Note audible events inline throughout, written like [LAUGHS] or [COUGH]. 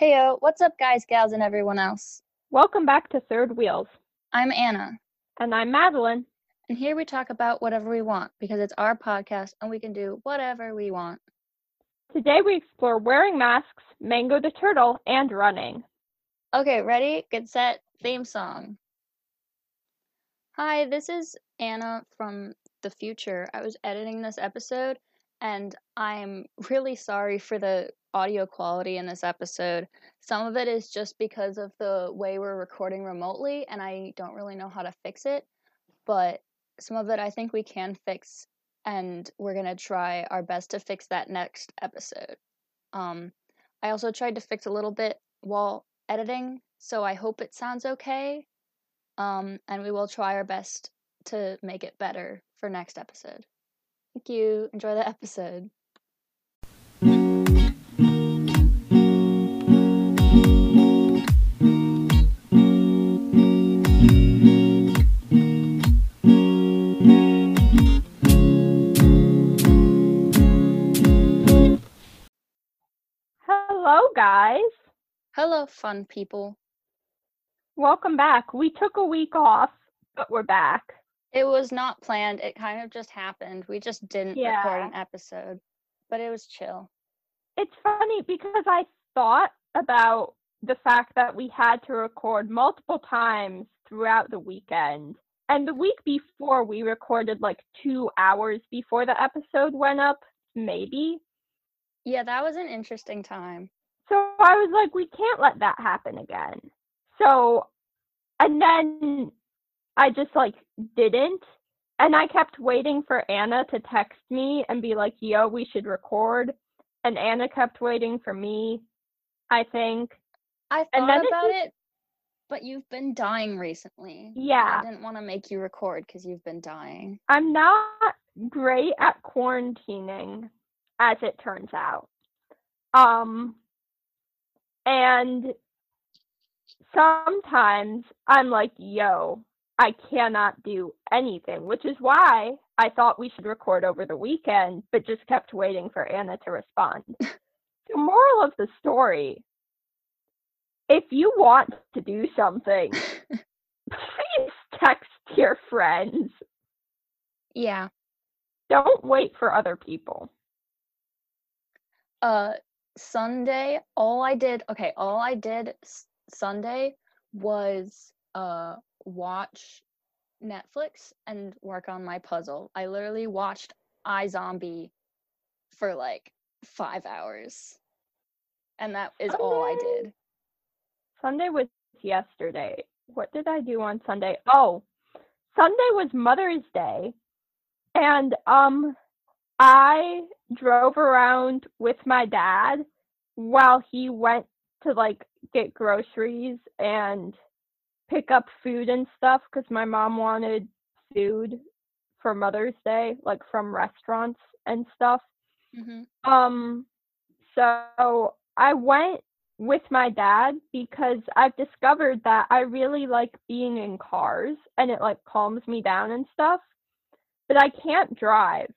Heyo, what's up, guys, gals, and everyone else? Welcome back to Third Wheels. I'm Anna, And I'm Madeline. and here we talk about whatever we want because it's our podcast and we can do whatever we want. Today we explore wearing masks, Mango the Turtle, and running. Okay, ready? Get set. Theme song. Hi, this is Anna from the future. I was editing this episode and I'm [LAUGHS] really sorry for the audio quality in this episode. Some of it is just because of the way we're recording remotely and I don't really know how to fix it, but some of it I think we can fix and we're going to try our best to fix that next episode. Um I also tried to fix a little bit while editing, so I hope it sounds okay. Um, and we will try our best to make it better for next episode. Thank you. Enjoy the episode. Guys. Hello, fun people. Welcome back. We took a week off, but we're back. It was not planned. It kind of just happened. We just didn't record an episode, but it was chill. It's funny because I thought about the fact that we had to record multiple times throughout the weekend. And the week before, we recorded like two hours before the episode went up, maybe. Yeah, that was an interesting time. So I was like, we can't let that happen again. So, and then I just like didn't. And I kept waiting for Anna to text me and be like, yo, we should record. And Anna kept waiting for me, I think. I thought about it, but you've been dying recently. Yeah. I didn't want to make you record because you've been dying. I'm not great at quarantining, as it turns out. Um, and sometimes I'm like, yo, I cannot do anything, which is why I thought we should record over the weekend, but just kept waiting for Anna to respond. [LAUGHS] the moral of the story if you want to do something, [LAUGHS] please text your friends. yeah. Don't wait for other people. uh sunday all i did okay all i did s- sunday was uh watch netflix and work on my puzzle i literally watched iZombie for like five hours and that is all i did Sunday was yesterday. What did I do on Sunday? Oh, Sunday was Mother's Day. And um I drove around with my dad while he went to like get groceries and pick up food and stuff cuz my mom wanted food for Mother's Day like from restaurants and stuff. hmm Um, so I went with my dad because I've discovered that I really like being in cars and it like calms me down and stuff, but I can't drive.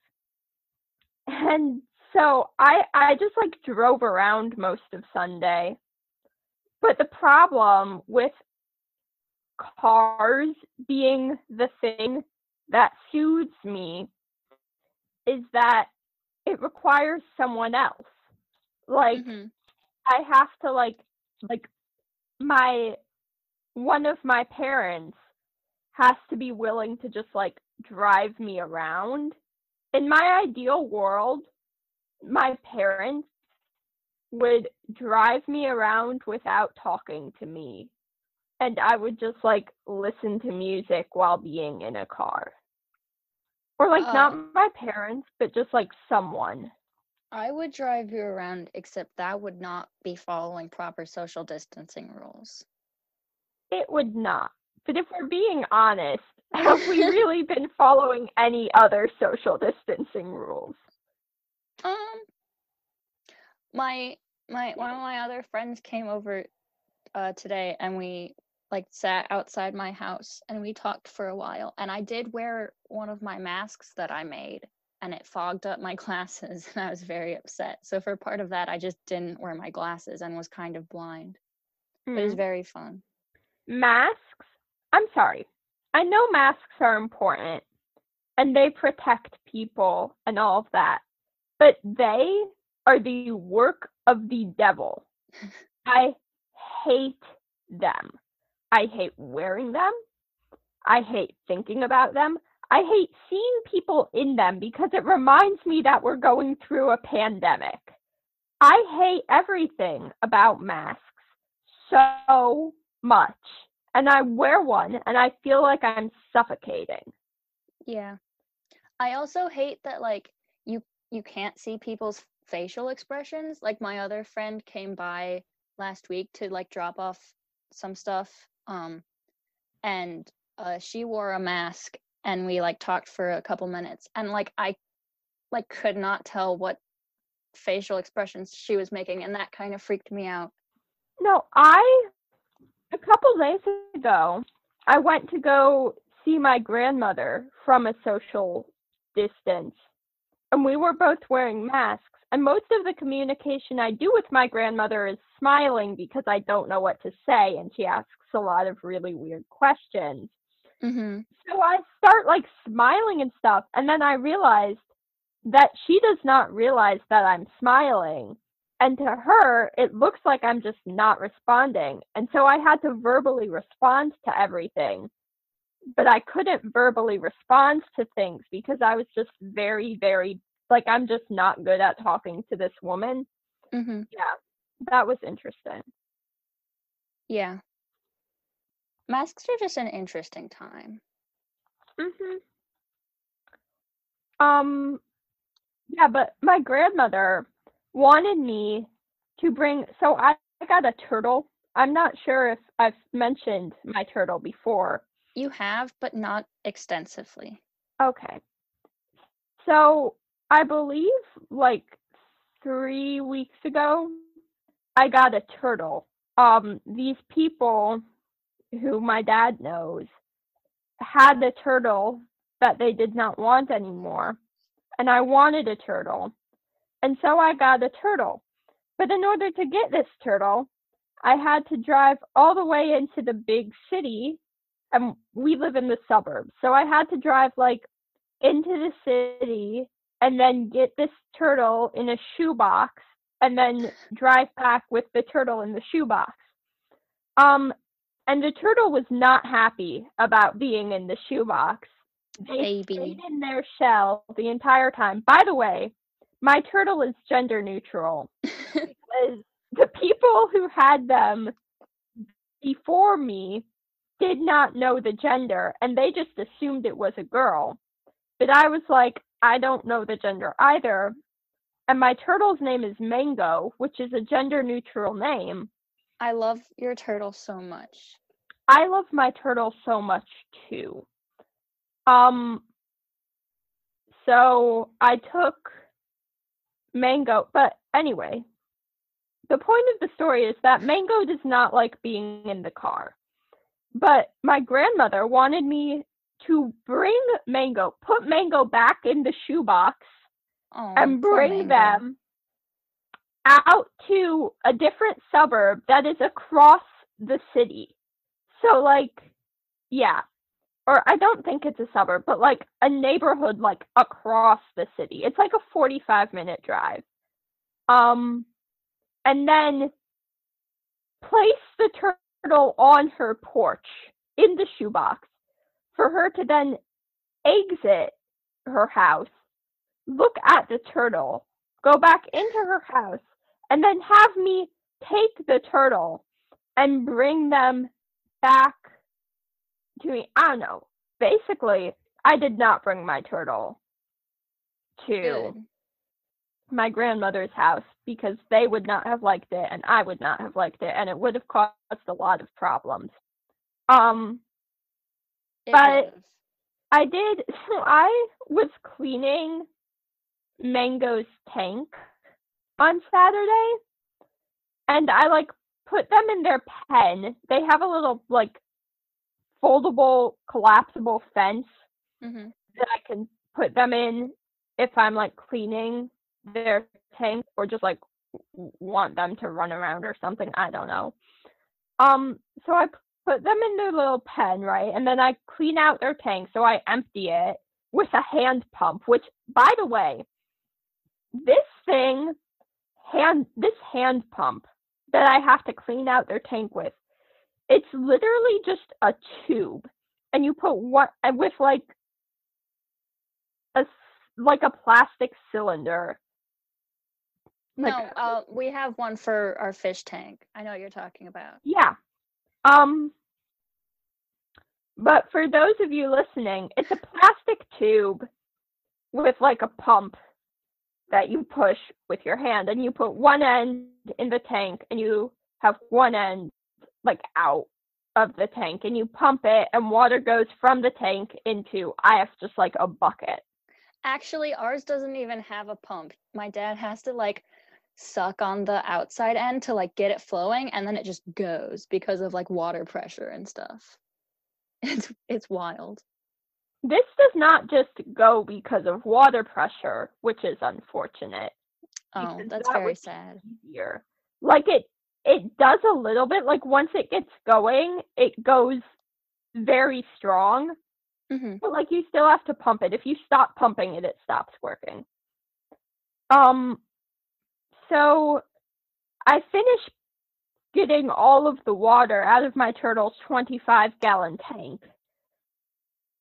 And so I I just like drove around most of Sunday. But the problem with cars being the thing that soothes me is that it requires someone else. Like hmm I have to like like my one of my parents has to be willing to just like drive me around. In my ideal world, my parents would drive me around without talking to me. And I would just like listen to music while being in a car. Or like not Oh. my parents, but just like someone. i would drive you around except that would not be following proper social distancing rules It would not. But if we're being honest, have we really been following any other social distancing rules? Um, my my one of my other friends came over uh today and we like sat outside my house and we talked for a while and I did wear one of my masks that I made and it fogged up my [LAUGHS] glasses and I was very upset. So for part of that I just didn't wear my glasses and was kind of blind. But it was Mm. very fun. Masks. I'm sorry. I know masks are important and they protect people and all of that, but they are the work of the devil. I hate them. I hate wearing them. I hate thinking about them. I hate seeing people in them because it reminds me that we're going through a pandemic. I hate everything about masks so much. And I wear one and I feel like I'm suffocating. Yeah. I also hate that like you you can't see people's facial expressions. Like my other friend came by last week to like drop off some stuff um and uh she wore a mask and we like talked for a couple minutes and like I like could not tell what facial expressions she was making and that kind of freaked me out. No, I a couple days ago, I went to go see my grandmother from a social distance, and we were both wearing masks. And most of the communication I do with my grandmother is smiling because I don't know what to say, and she asks a lot of really weird questions. Mhm. So I start like smiling and stuff, and then I realized that she does not realize that I'm smiling. And to her, it looks like I'm just not responding. And so I had to verbally respond to everything. But I couldn't verbally respond to things because I was just very, very, like, I'm just not good at talking to this woman. Mhm. Yeah, that was interesting. Yeah. Masks are just an interesting time. hmm Um, yeah, but my grandmother wanted me to bring. So I I got a turtle. I'm not sure if I've mentioned my turtle before. You have, but not extensively. Okay. So I believe like three weeks ago, I got a turtle. Um, these people who my dad knows had the turtle that they did not want anymore. And I wanted a turtle. And so I got a turtle. But in order to get this turtle, I had to drive all the way into the big city. And we live in the suburbs. So I had to drive like into the city and then get this turtle in a shoebox and then drive back with the turtle in the shoebox. Um, and the turtle was not happy about being in the shoebox. They Baby. stayed in their shell the entire time. By the way, my turtle is gender neutral [LAUGHS] because the people who had them before me did not know the gender and they just assumed it was a girl. But I was like, I don't know the gender either. And my turtle's name is Mango, which is a gender neutral name. I love your turtle so much. I love my turtle so much too. Um so I took Mango, but anyway, the point of the story is that Mango does not like being in the car. But my grandmother wanted me to bring Mango, put Mango back in the shoebox Oh, and bring them out to a different suburb that is across the city. So like yeah. Or I don't think it's a suburb, but like a neighborhood like across the city. It's like a 45 minute drive. Um and then place the turtle on her porch in the shoebox for her to then exit her house look at the turtle, go back into her house, and then have me take the turtle and bring them back to me. I don't know. Basically, I did not bring my turtle to Good. my grandmother's house because they would not have liked it and I would not have liked it and it would have caused a lot of problems. Um It but- would've. I did. [LAUGHS] So I was cleaning Mango's tank on Saturday, and I like put them in their pen. They have a little like foldable, collapsible fence Mhm. that I can put them in if I'm like cleaning their tank or just like want them to run around or something. I don't know. Um, so I put them in their little pen, right? And then I clean out their tank, so I empty it with a hand pump, which by the way, this thing hand this hand pump that I have to clean out their tank with, it's literally just a tube. And you put what with like a like a plastic cylinder. No, uh, we have one for our fish tank. I know what you're talking about. Yeah. Um but for those of you listening, it's a plastic tube with like a pump that you push with your hand and you put one end in the tank and you have one end like out of the tank and you pump it and water goes from the tank into I have just like a bucket. Actually, ours doesn't even have a pump. My dad has to like suck on the outside end to like get it flowing and then it just goes because of like water pressure and stuff. [LAUGHS] It's it's wild. This does not just go because of water pressure, which is unfortunate. Oh, that's that very sad. easier. Like it it does a little bit like once it gets going, it goes very strong, hmm but like you still have to pump it. If you stop pumping it, it stops working. Um so I finished getting all of the water out of my turtle's 25 gallon tank.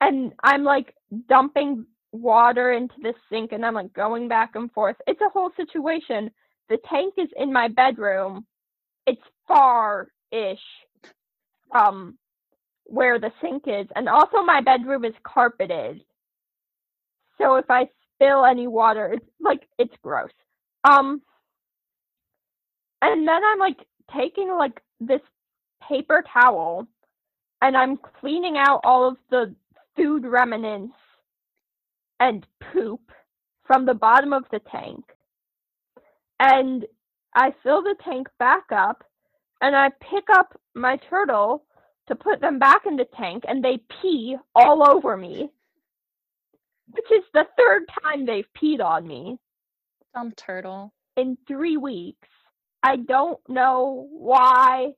And I'm like dumping water into the sink and I'm like going back and forth. It's a whole situation. The tank is in my bedroom. It's far ish from where the sink is. And also my bedroom is carpeted. So if I spill any water, it's like it's gross. Um and then I'm like taking like this paper towel and I'm cleaning out all of the food remnants and poop from the bottom of the tank. And I fill the tank back up and I pick up my turtle to put them back in the tank and they pee all over me. Which is the third time they've peed on me Dumb turtle. in three weeks. I don't know why.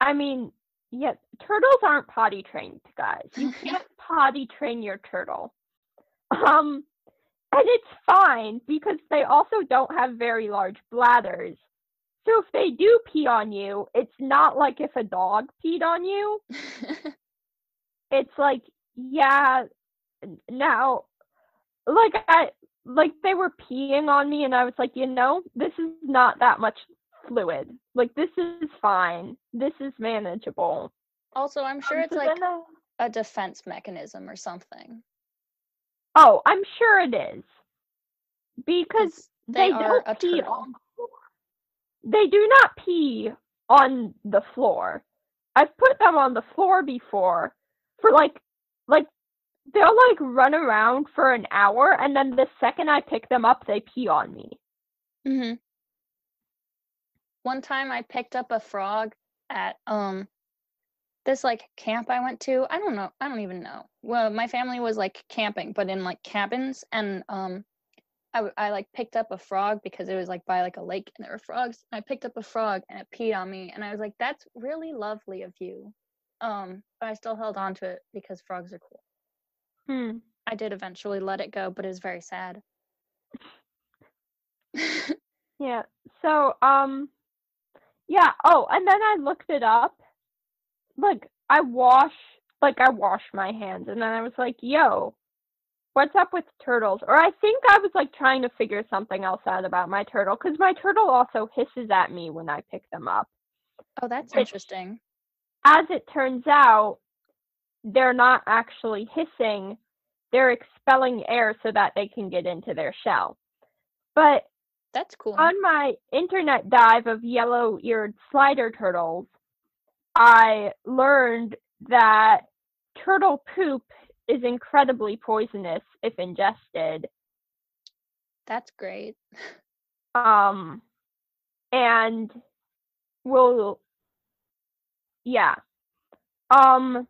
I mean, yeah, turtles aren't potty trained, guys. You [LAUGHS] can't potty train your turtle. Um, and it's fine because they also don't have very large bladders. So if they do pee on you, it's not like if a dog peed on you. [LAUGHS] It's like, yeah, now, like I, like they were peeing on me and I was like, you know, this is not that much fluid. Like this is fine. This is manageable. also, I'm sure Um, it's so like I- a defense mechanism or something. Oh, I'm sure it is. Because they, they, don't pee turtle. on the floor. They do not pee on the floor. I've put them on the floor before for like like they'll like run around for an hour and then the second I pick them up they pee on me. hmm One time I picked up a frog at um this like camp I went to. I don't know. I don't even know. Well, my family was like camping, but in like cabins, and um, I, I like picked up a frog because it was like by like a lake and there were frogs. And I picked up a frog and it peed on me, and I was like, "That's really lovely of you." Um, but I still held on to it because frogs are cool. Hmm. I did eventually let it go, but it was very sad. [LAUGHS] Yeah. So, um, yeah. Oh, and then I looked it up. Like, I wash, like, I wash my hands, and then I was like, yo, what's up with turtles? Or I think I was, like, trying to figure something else out about my turtle, because my turtle also hisses at me when I pick them up. oh, that's Which- interesting. As it turns out, they're not actually hissing, they're expelling air so that they can get into their shell. But That's cool. on my internet dive of yellow eared slider turtles, I learned that turtle poop is incredibly poisonous if ingested. That's great. Um, and will, yeah. Um,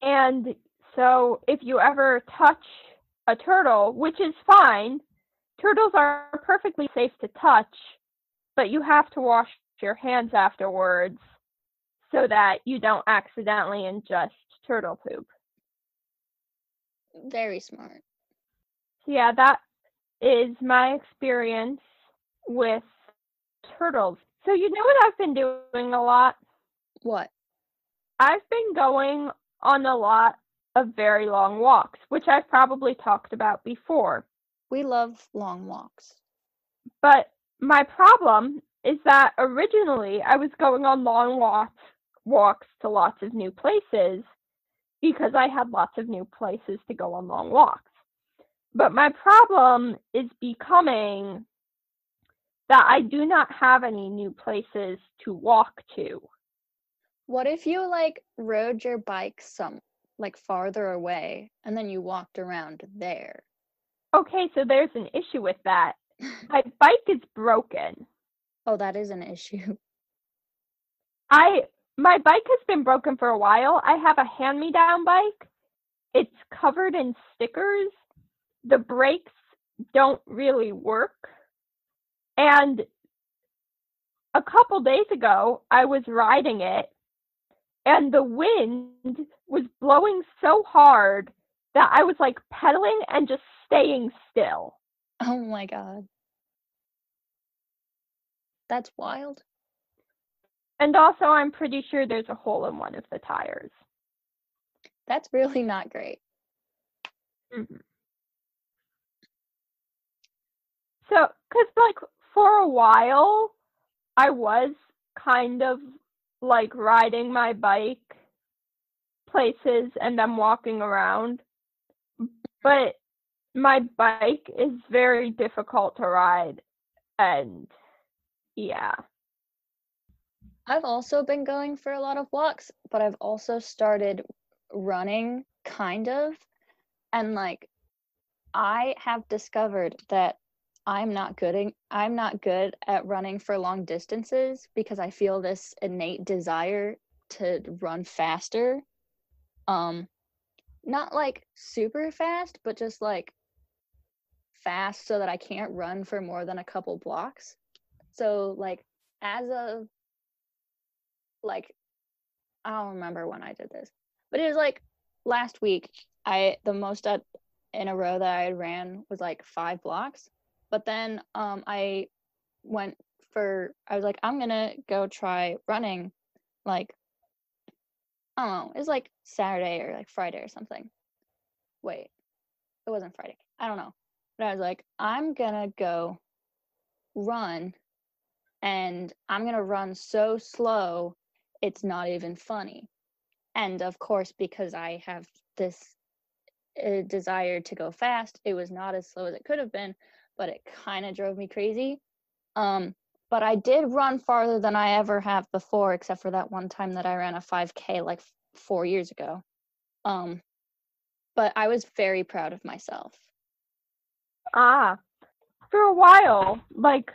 and so if you ever touch a turtle, which is fine. Turtles are perfectly safe to touch, but you have to wash your hands afterwards so that you don't accidentally ingest turtle poop. Very smart. Yeah, that is my experience with turtles. So you know what I've been doing a lot? What? I've been going on a lot of very long walks, which I've probably talked about before. We love long walks. But my problem is that originally I was going on long walks walks to lots of new places because I had lots of new places to go on long walks. But my problem is becoming that I do not have any new places to walk to. What if you like rode your bike some like farther away and then you walked around there? Okay, so there's an issue with that. [LAUGHS] My bike is broken. Oh, that is an issue. I my bike has been broken for a while. I have a hand-me-down bike. It's covered in stickers. The brakes don't really work. And a couple days ago, I was riding it and the wind was blowing so hard that I was like pedaling and just staying still. Oh my god. That's wild. And also, I'm pretty sure there's a hole in one of the tires. That's really not great. Mm-hmm. So, because like for a while, I was kind of like riding my bike places and then walking around. But my bike is very difficult to ride and yeah. I've also been going for a lot of walks, but I've also started running kind of. And like I have discovered that I'm not good at, I'm not good at running for long distances because I feel this innate desire to run faster. Um not like super fast, but just like fast so that I can't run for more than a couple blocks. So like as of like I don't remember when I did this, but it was like last week. I the most at, in a row that I ran was like five blocks, but then um I went for I was like I'm gonna go try running, like I don't know, it was like Saturday or like Friday or something. Wait, it wasn't Friday. I don't know, but I was like I'm gonna go run, and I'm gonna run so slow it's not even funny. And of course, because I have this uh, desire to go fast, it was not as slow as it could have been, but it kind of drove me crazy. Um, but I did run farther than I ever have before, except for that one time that I ran a 5K like f- four years ago. Um, but I was very proud of myself. Ah, for a while, like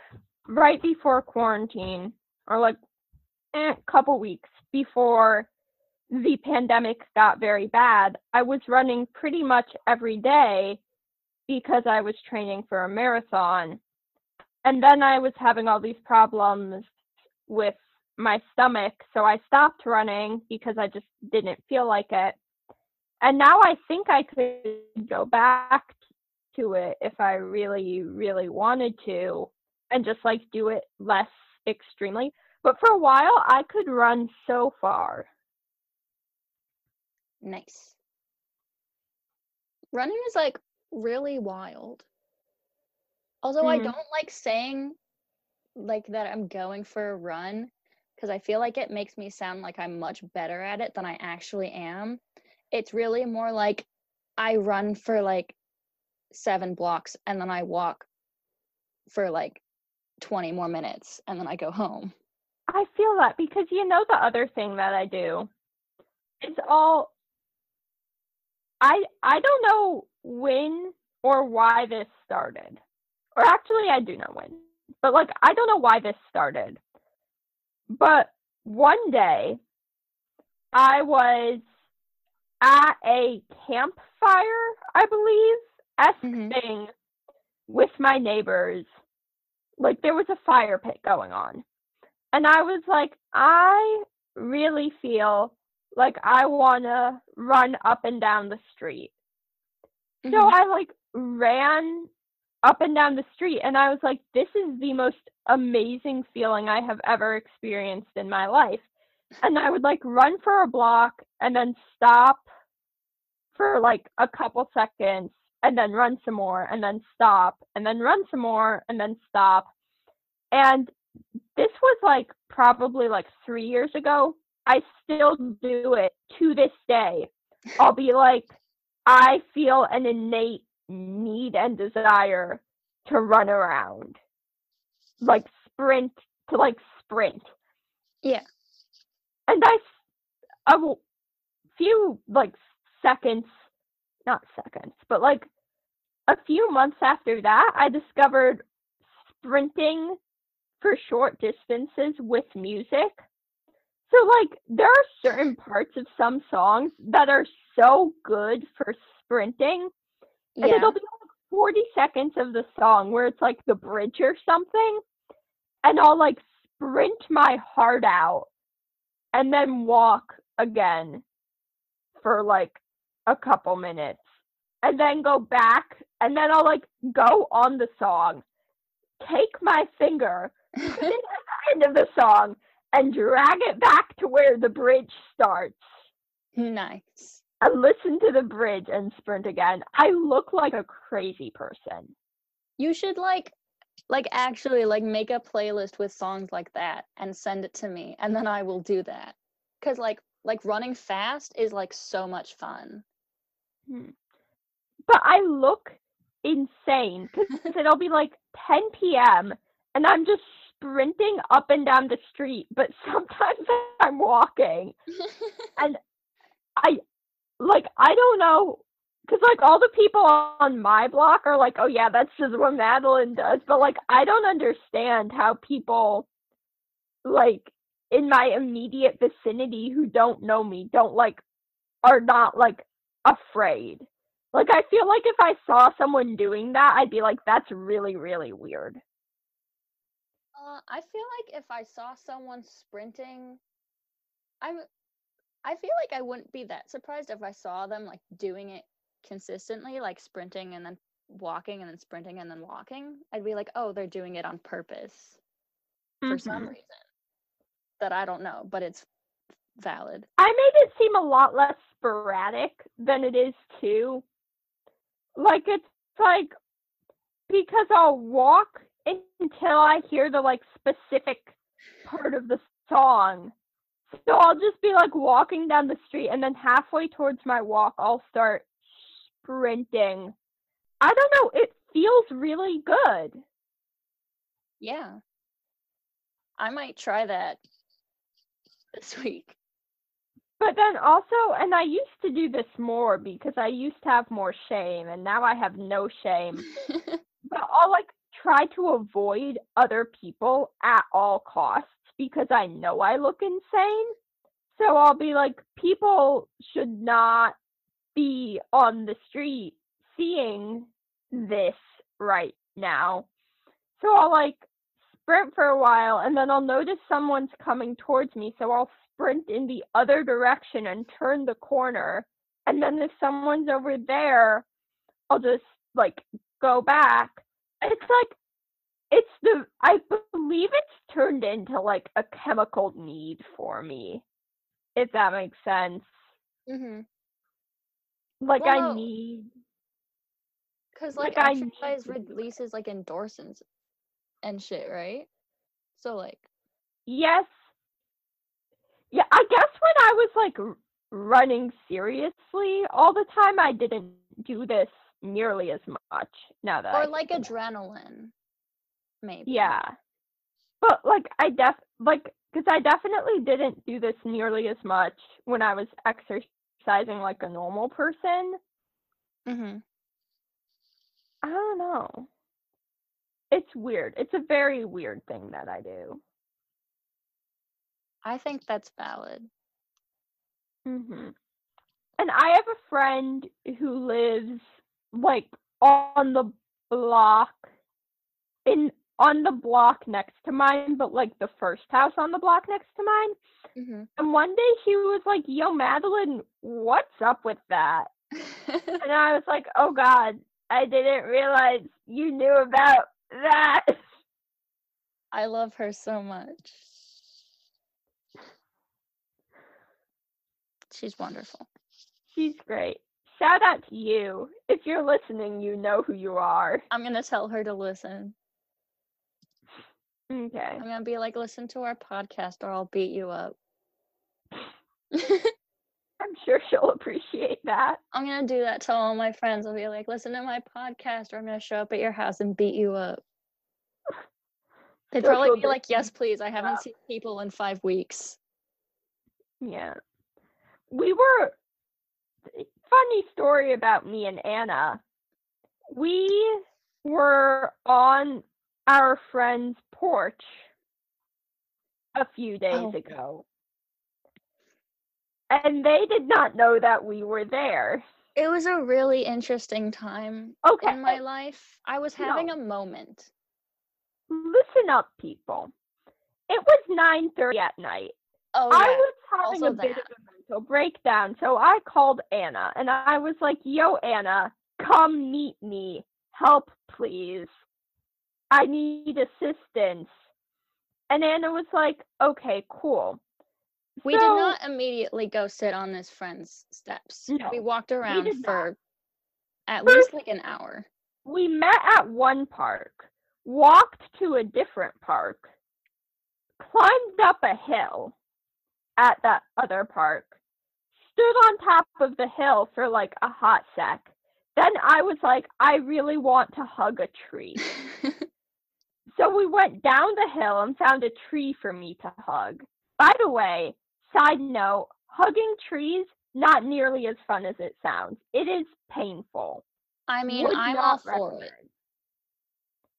right before quarantine, or like a couple weeks before the pandemic got very bad, I was running pretty much every day because I was training for a marathon. And then I was having all these problems with my stomach, so I stopped running because I just didn't feel like it. And now I think I could go back to it if I really, really wanted to and just like do it less extremely. But for a while, I could run so far. Nice. Running is like really wild. Although I Mhm. don't like saying like that I'm going for a run because I feel like it makes me sound like I'm much better at it than I actually am. It's really more like I run for like seven blocks and then I walk for like 20 more minutes and then I go home. I feel that because you know the other thing that I do. It's all I I don't know when or why this started. Or actually I do know when. But like I don't know why this started. But one day I was at a campfire, I believe, esque Mhm. thing with my neighbors. Like there was a fire pit going on. And I was like, I really feel like I wanna run up and down the street. So Mhm. I like ran up and down the street and I was like, this is the most amazing feeling I have ever experienced in my life. And I would like run for a block and then stop for like a couple seconds and then run some more and then stop and then run some more and then stop. And this was like probably like three years ago. I still do it to this day. I'll be like, I feel an innate need and desire to run around, like sprint to like sprint. Yeah. And I, a few like seconds, not seconds, but like a few months after that, I discovered sprinting for short distances with music. So like there are certain parts of some songs that are so good for sprinting and Yeah. it'll be like 40 seconds of the song where it's like the bridge or something and I'll like sprint my heart out and then walk again for like a couple minutes and then go back and then I'll like go on the song take my finger put it at the end of the song and drag it back to where the bridge starts nice. and listen to the bridge and sprint again. I look like a crazy person. You should like like actually like make a playlist with songs like that and send it to me and then I will do that. Cuz like like running fast is like so much fun. Hmm. But I look insane because [LAUGHS] it'll be like 10 p.m. and I'm just sprinting up and down the street, but [LAUGHS] sometimes I'm walking. [LAUGHS] And I like I don't know because like all the people on my block are like, oh yeah, that's just what Madeline does. But like I don't understand how people like in my immediate vicinity who don't know me don't like are not like afraid. Like I feel like if I saw someone doing that, I'd be like, that's really really weird. Uh, I feel like if I saw someone sprinting, I'm, I feel like I wouldn't be that surprised if I saw them like doing it consistently, like sprinting and then walking and then sprinting and then walking. I'd be like, oh, they're doing it on purpose for some Mhm. reason that I don't know, but it's valid. I made it seem a lot less sporadic than it is too. Like it's like because I'll walk until I hear the like specific part of the song. So I'll just be like walking down the street and then halfway towards my walk I'll start sprinting. I don't know, it feels really good. Yeah. I might try that this week. But then also, and I used to do this more because I used to have more shame, and now I have no shame. [LAUGHS] But I'll like try to avoid other people at all costs because I know I look insane. So I'll be like, people should not be on the street seeing this right now. So I'll like sprint for a while and then I'll notice someone's coming towards me. So I'll sprint in the other direction and turn the corner. And then if someone's over there, I'll just like go back. It's like it's the I believe it's turned into like a chemical need for me. If that makes sense. mm-hmm. Like Well, I need Because like, Like, I need exercise it. releases like endorphins and shit, right? So like, yes. Yeah, I guess when I was like running seriously all the time, I didn't do this nearly as much. Now that or think like adrenaline, maybe. Yeah. But like I def like because I definitely didn't do this nearly as much when I was exercising like a normal person. Mm-hmm. I don't know. It's weird. It's a very weird thing that I do. I think that's valid. mm-hmm And I have a friend who lives like on the block in on the block next to mine, but like the first house on the block next to mine. hmm And one day she was like, "Yo, Madeline, what's up with that?" [LAUGHS] And I was like, "Oh God, I didn't realize you knew about that." I love her so much. She's wonderful. She's great. Shout out to you. If you're listening, you know who you are. I'm gonna tell her to listen. Okay. I'm gonna be like, listen to our podcast or I'll beat you up. [LAUGHS] I'm sure she'll appreciate that. I'm gonna do that to all my friends. I'll be like, listen to my podcast or I'm gonna show up at your house and beat you up. [LAUGHS] They'd probably be like, yes, please. I haven't up. seen people in five weeks. Yeah. We were funny story about me and Anna. We were on our friend's porch a few days Oh. ago. And they did not know that we were there. It was a really interesting time Okay. in my life. I was having No. a moment. listen up people. It was 9:30 at night. Oh, I yeah. was having also a bit of a mental breakdown, so I called Anna and I was like, "Yo, Anna, come meet me. Help, please. I need assistance." And Anna was like, "Okay, cool." We did not immediately go sit on this friend's steps. No, we walked around not. for at First- least like an hour. We met at one park, walked to a different park, climbed up a hill at that other park, stood on top of the hill for like a hot sec. Then I was like, I really want to hug a tree. [LAUGHS] So we went down the hill and found a tree for me to hug. By the way, side note, hugging trees not nearly as fun as it sounds. It is painful. I mean, Would I'm all not for it.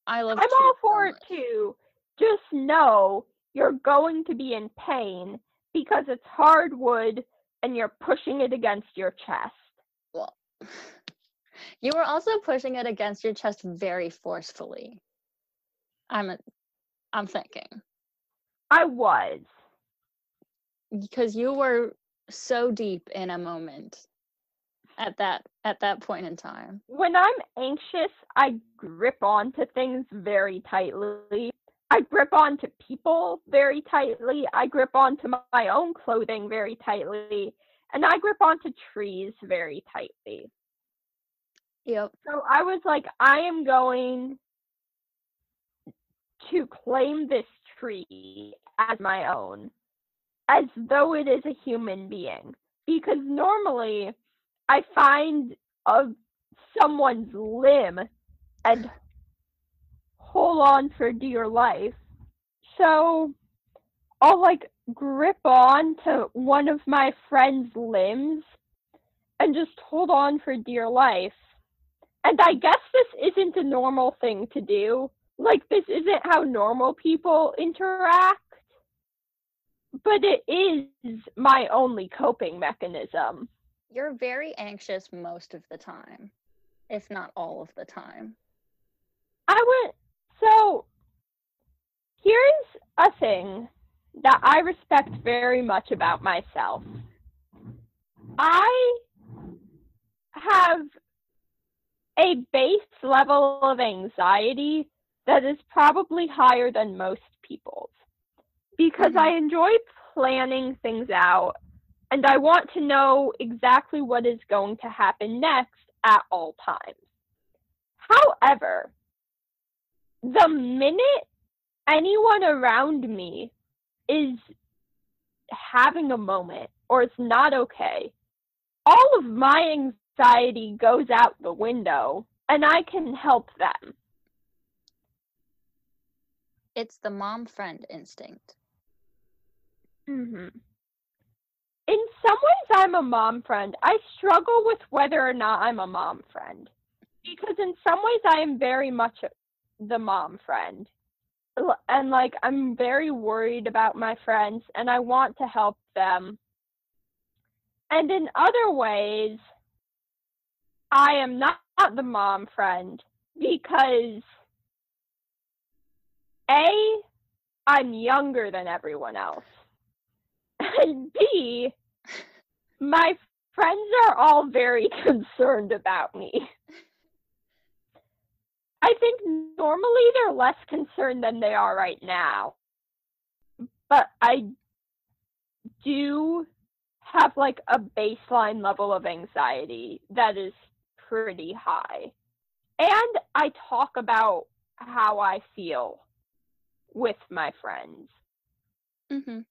I love. I'm all trees so for it too. Just know you're going to be in pain because it's hardwood and you're pushing it against your chest. Well, [SIGHS] you were also pushing it against your chest very forcefully. I'm. I'm thinking I was. because you were so deep in a moment at that at that point in time. When I'm anxious, I grip onto things very tightly. I grip onto people very tightly. I grip onto my- own clothing very tightly. And I grip onto trees very tightly. Yep. So I was like, I am going to claim this tree as my own, as though it is a human being. Because normally I find a someone's limb and hold on for dear life. So I'll like grip on to one of my friend's limbs and just hold on for dear life. And I guess this isn't a normal thing to do. Like, this isn't how normal people interact. But it is my only coping mechanism. You're very anxious most of the time, if not all of the time. I went, so here's a thing that I respect very much about myself. I have a base level of anxiety that is probably higher than most people's because Mhm. I enjoy planning things out and I want to know exactly what is going to happen next at all times. However, the minute anyone around me is having a moment or it's not okay, all of my anxiety goes out the window and I can help them. It's the mom friend instinct. hmm In some ways, I'm a mom friend. I struggle with whether or not I'm a mom friend. Because in some ways, I am very much the mom friend. And like, I'm very worried about my friends and I want to help them. And in other ways, I am not the mom friend because A, I'm younger than everyone else. And B, my friends are all very [LAUGHS] concerned about me. I think normally they're less concerned than they are right now. But I do have like a baseline level of anxiety that is pretty high. And I talk about how I feel with my friends. Mhm.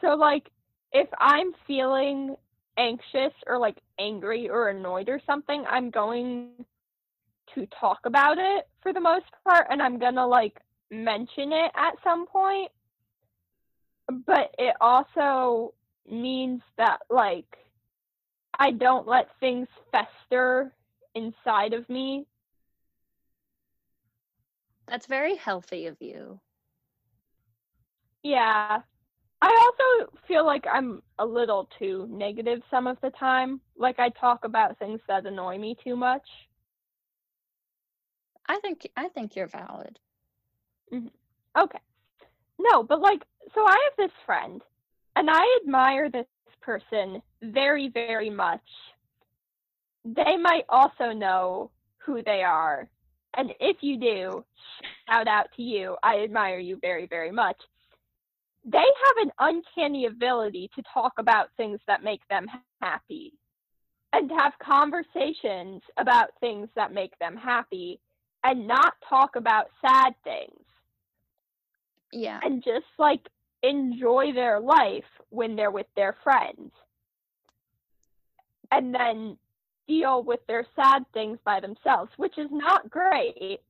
So like if I'm feeling anxious or like angry or annoyed or something, I'm going to talk about it for the most part and I'm going to like mention it at some point. But it also means that like I don't let things fester inside of me. That's very healthy of you. Yeah. I also feel like I'm a little too negative some of the time. Like I talk about things that annoy me too much. I think I think you're valid. Mm-hmm. Okay. No, but like, so I have this friend, and I admire this person very, very much. They might also know who they are. And if you do, shout out to you. I admire you very, very much. They have an uncanny ability to talk about things that make them happy and have conversations about things that make them happy and not talk about sad things Yeah. and just like enjoy their life when they're with their friends and then deal with their sad things by themselves, which is not great.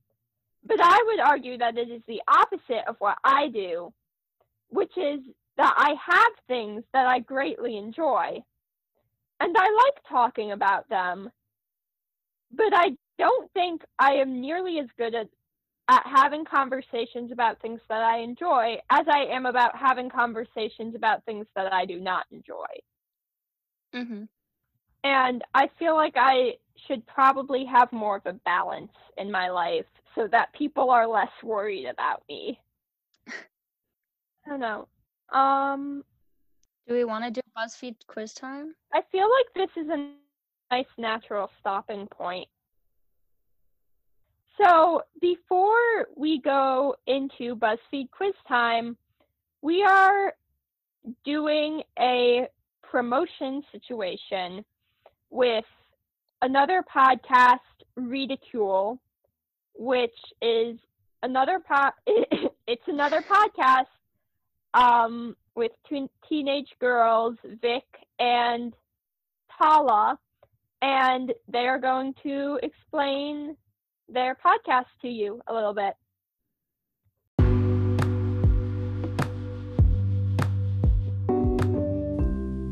But I would argue that it is the opposite of what I do, which is that I have things that I greatly enjoy. And I like talking about them. But I don't think I am nearly as good at at having conversations about things that I enjoy as I am about having conversations about things that I do not enjoy. Mhm. And I feel like I should probably have more of a balance in my life so that people are less worried about me. I don't know. Um, Do we want to do BuzzFeed quiz time? I feel like this is a nice natural stopping point. So, before we go into BuzzFeed quiz time, we are doing a promotion situation with another podcast, Ridicule, which is another po- [LAUGHS] it's another podcast um, with two teenage girls, Vic and Tala, and they are going to explain their podcast to you a little bit.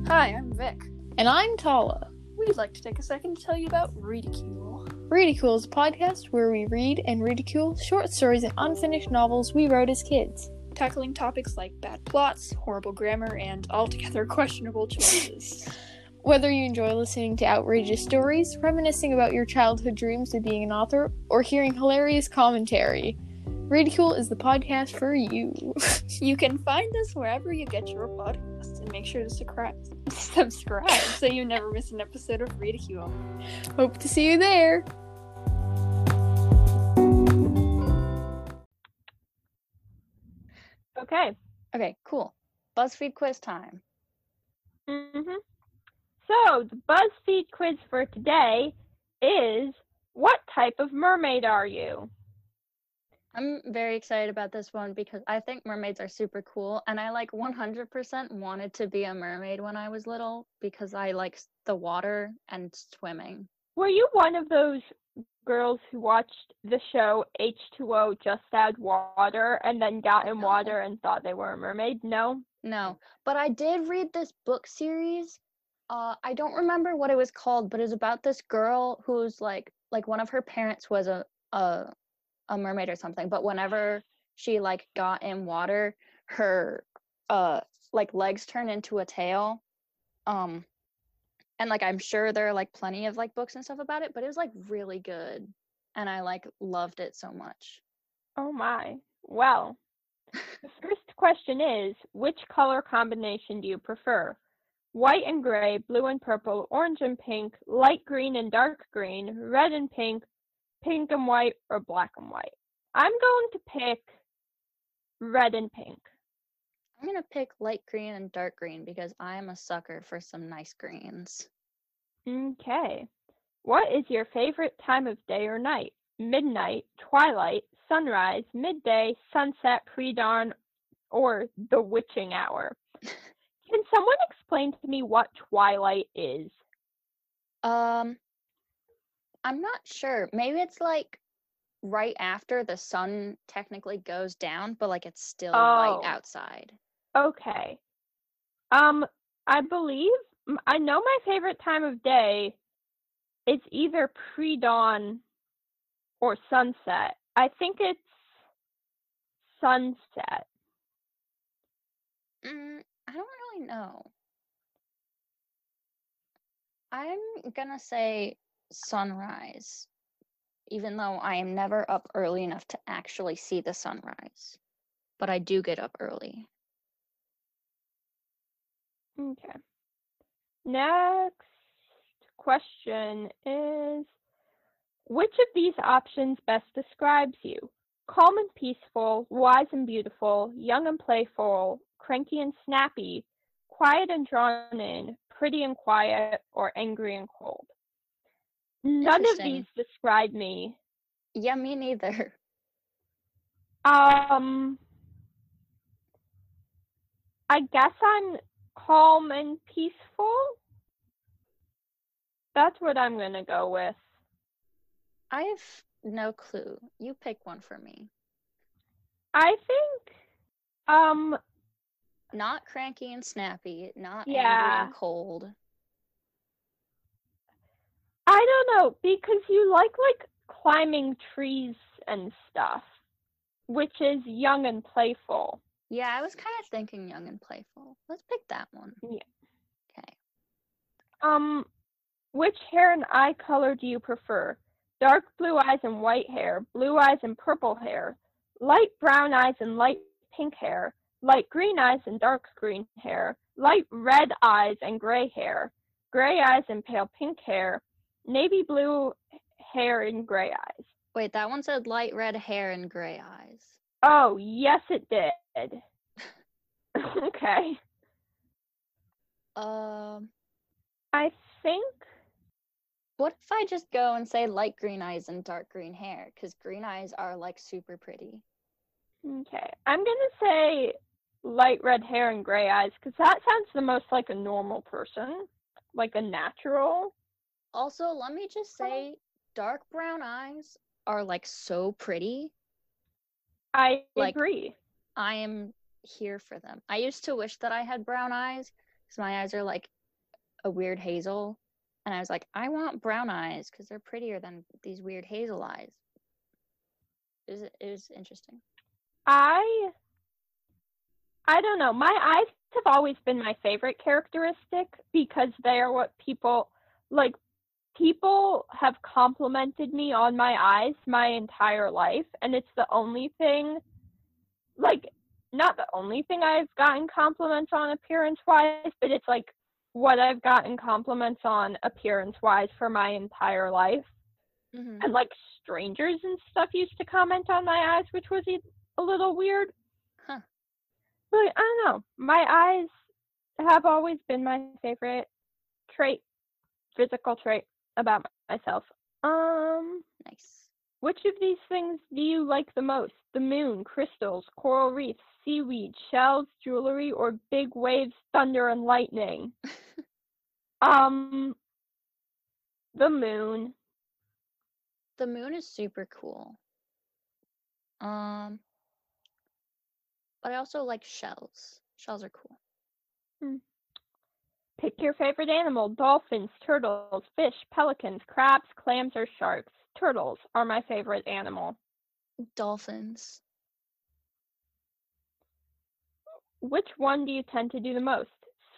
Hi, I'm Vic. And I'm Tala. We'd like to take a second to tell you about Ridicule. Ridicule is a podcast where we read and ridicule short stories and unfinished novels we wrote as kids. Tackling topics like bad plots, horrible grammar, and altogether [LAUGHS] questionable choices. [LAUGHS] Whether you enjoy listening to outrageous stories, reminiscing about your childhood dreams of being an author, or hearing hilarious commentary, Ridicule is the podcast for you. [LAUGHS] you can find us wherever you get your podcasts and make sure to subscribe, subscribe so you never miss an episode of Ridicule. Hope to see you there. Okay. Okay, cool. BuzzFeed quiz time. hmm So, the BuzzFeed quiz for today is What type of mermaid are you? I'm very excited about this one because I think mermaids are super cool and I like 100% wanted to be a mermaid when I was little because I like the water and swimming. Were you one of those girls who watched the show H2O Just Add Water and then got in No. water and thought they were a mermaid? No? No, but I did read this book series. Uh, I don't remember what it was called, but it's about this girl who's like like one of her parents was a a a mermaid or something. But whenever she like got in water, her uh like legs turned into a tail. Um, and like I'm sure there are like plenty of like books and stuff about it, but it was like really good, and I like loved it so much. Oh my. Well, [LAUGHS] the first question is which color combination do you prefer? White and gray, blue and purple, orange and pink, light green and dark green, red and pink, pink and white, or black and white? I'm going to pick red and pink. I'm gonna pick light green and dark green because I am a sucker for some nice greens. Okay. What is your favorite time of day or night? Midnight, twilight, sunrise, midday, sunset, pre dawn, or the witching hour? [LAUGHS] Can someone explain to me what twilight is? Um, I'm not sure. Maybe it's like right after the sun technically goes down, but like it's still light Oh. outside. Okay. Um, I believe I know my favorite time of day is either pre-dawn or sunset. I think it's sunset. Mm, I don't really know. I'm gonna say sunrise, even though I am never up early enough to actually see the sunrise. But I do get up early. Okay. Next question is Which of these options best describes you? Calm and peaceful, wise and beautiful, young and playful, cranky and snappy, quiet and drawn in, pretty and quiet, or angry and cold? None of these describe me. Yeah, me neither. [LAUGHS] Um, I guess I'm calm and peaceful. That's what I'm gonna go with. I have no clue. You pick one for me. I think, um, Not cranky and snappy, not angry and cold. I don't know because you like like climbing trees and stuff, which is young and playful. Yeah, I was kind of thinking young and playful. Let's pick that one. Yeah. Okay. Um, which hair and eye color do you prefer? Dark blue eyes and white hair, blue eyes and purple hair, light brown eyes and light pink hair, light green eyes and dark green hair, light red eyes and gray hair, gray eyes and pale pink hair, navy blue hair and gray eyes. Wait, that one said light red hair and gray eyes. Oh, yes, it did. [LAUGHS] okay. Um, I think what if I just go and say light green eyes and dark green hair? Because green eyes are like super pretty. Okay. I'm going to say light red hair and gray eyes because that sounds the most like a normal person, like a natural. Also, let me just say, dark brown eyes are like so pretty. I Like- agree. I am here for them. I used to wish that I had brown eyes because my eyes are like a weird hazel. And I was like, I want brown eyes because they're prettier than these weird hazel eyes. It was, it was interesting. I I don't know. My eyes have always been my favorite characteristic because they are what people like people have complimented me on my eyes my entire life and it's the only thing like not the only thing I've gotten compliments on appearance wise, but it's like what I've gotten compliments on appearance wise for my entire life. hmm And like strangers and stuff used to comment on my eyes, which was a little weird. But I don't know. My eyes have always been my favorite trait, physical trait about myself. Um, Nice. which of these things do you like the most? The moon, crystals, coral reefs, seaweed, shells, jewelry, or big waves, thunder, and lightning? [LAUGHS] um, the moon. The moon is super cool. Um, but I also like shells. Shells are cool. Hmm. Pick your favorite animal dolphins, turtles, fish, pelicans, crabs, clams, or sharks. Turtles are my favorite animal. Dolphins. Which one do you tend to do the most?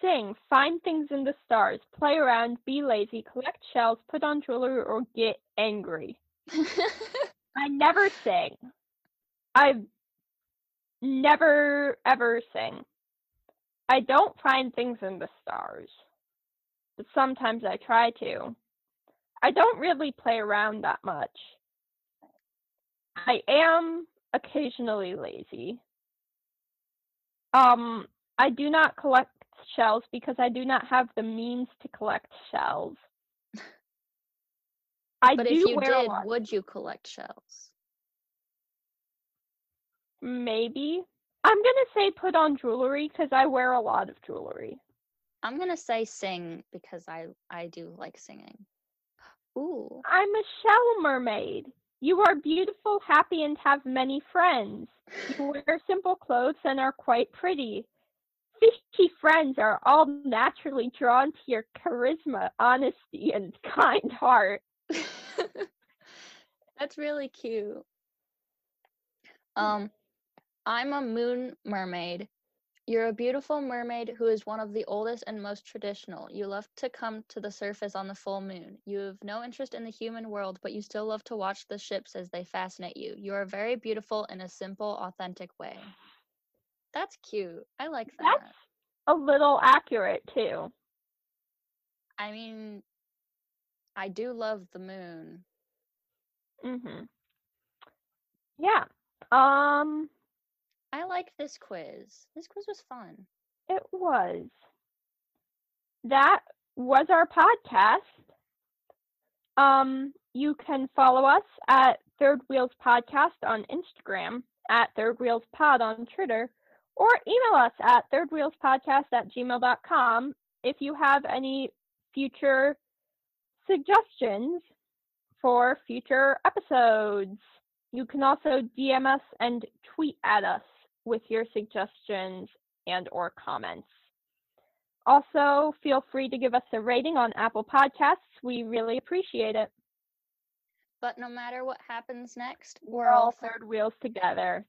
sing, find things in the stars, play around, be lazy, collect shells, put on jewelry, or get angry. [LAUGHS] I never sing. I never ever sing. I don't find things in the stars, but sometimes I try to. I don't really play around that much. I am occasionally lazy. Um, I do not collect shells because I do not have the means to collect shells. I but do if you did, would you collect shells? Maybe. I'm gonna say put on jewelry because I wear a lot of jewelry. I'm gonna say sing because I I do like singing. [GASPS] Ooh. I'm a shell mermaid. You are beautiful, happy, and have many friends. You [LAUGHS] wear simple clothes and are quite pretty. Fishy friends are all naturally drawn to your charisma, honesty, and [LAUGHS] kind heart. [LAUGHS] That's really cute. Um, I'm a moon mermaid. You're a beautiful mermaid who is one of the oldest and most traditional. You love to come to the surface on the full moon. You have no interest in the human world, but you still love to watch the ships as they fascinate you. You are very beautiful in a simple, authentic way. That's cute. I like that. That's a little accurate too. I mean, I do love the moon. Mhm. Yeah. Um I liked this quiz. This quiz was fun. it was. That was our podcast. Um you can follow us at Third Wheels Podcast on Instagram, at Third Wheels Pod on Twitter, or email us at thirdwheelspodcast at gmail.com if you have any future suggestions for future episodes. You can also DM us and tweet at us with your suggestions and or comments. Also, feel free to give us a rating on Apple Podcasts. We really appreciate it. But no matter what happens next, We're all third wheels together.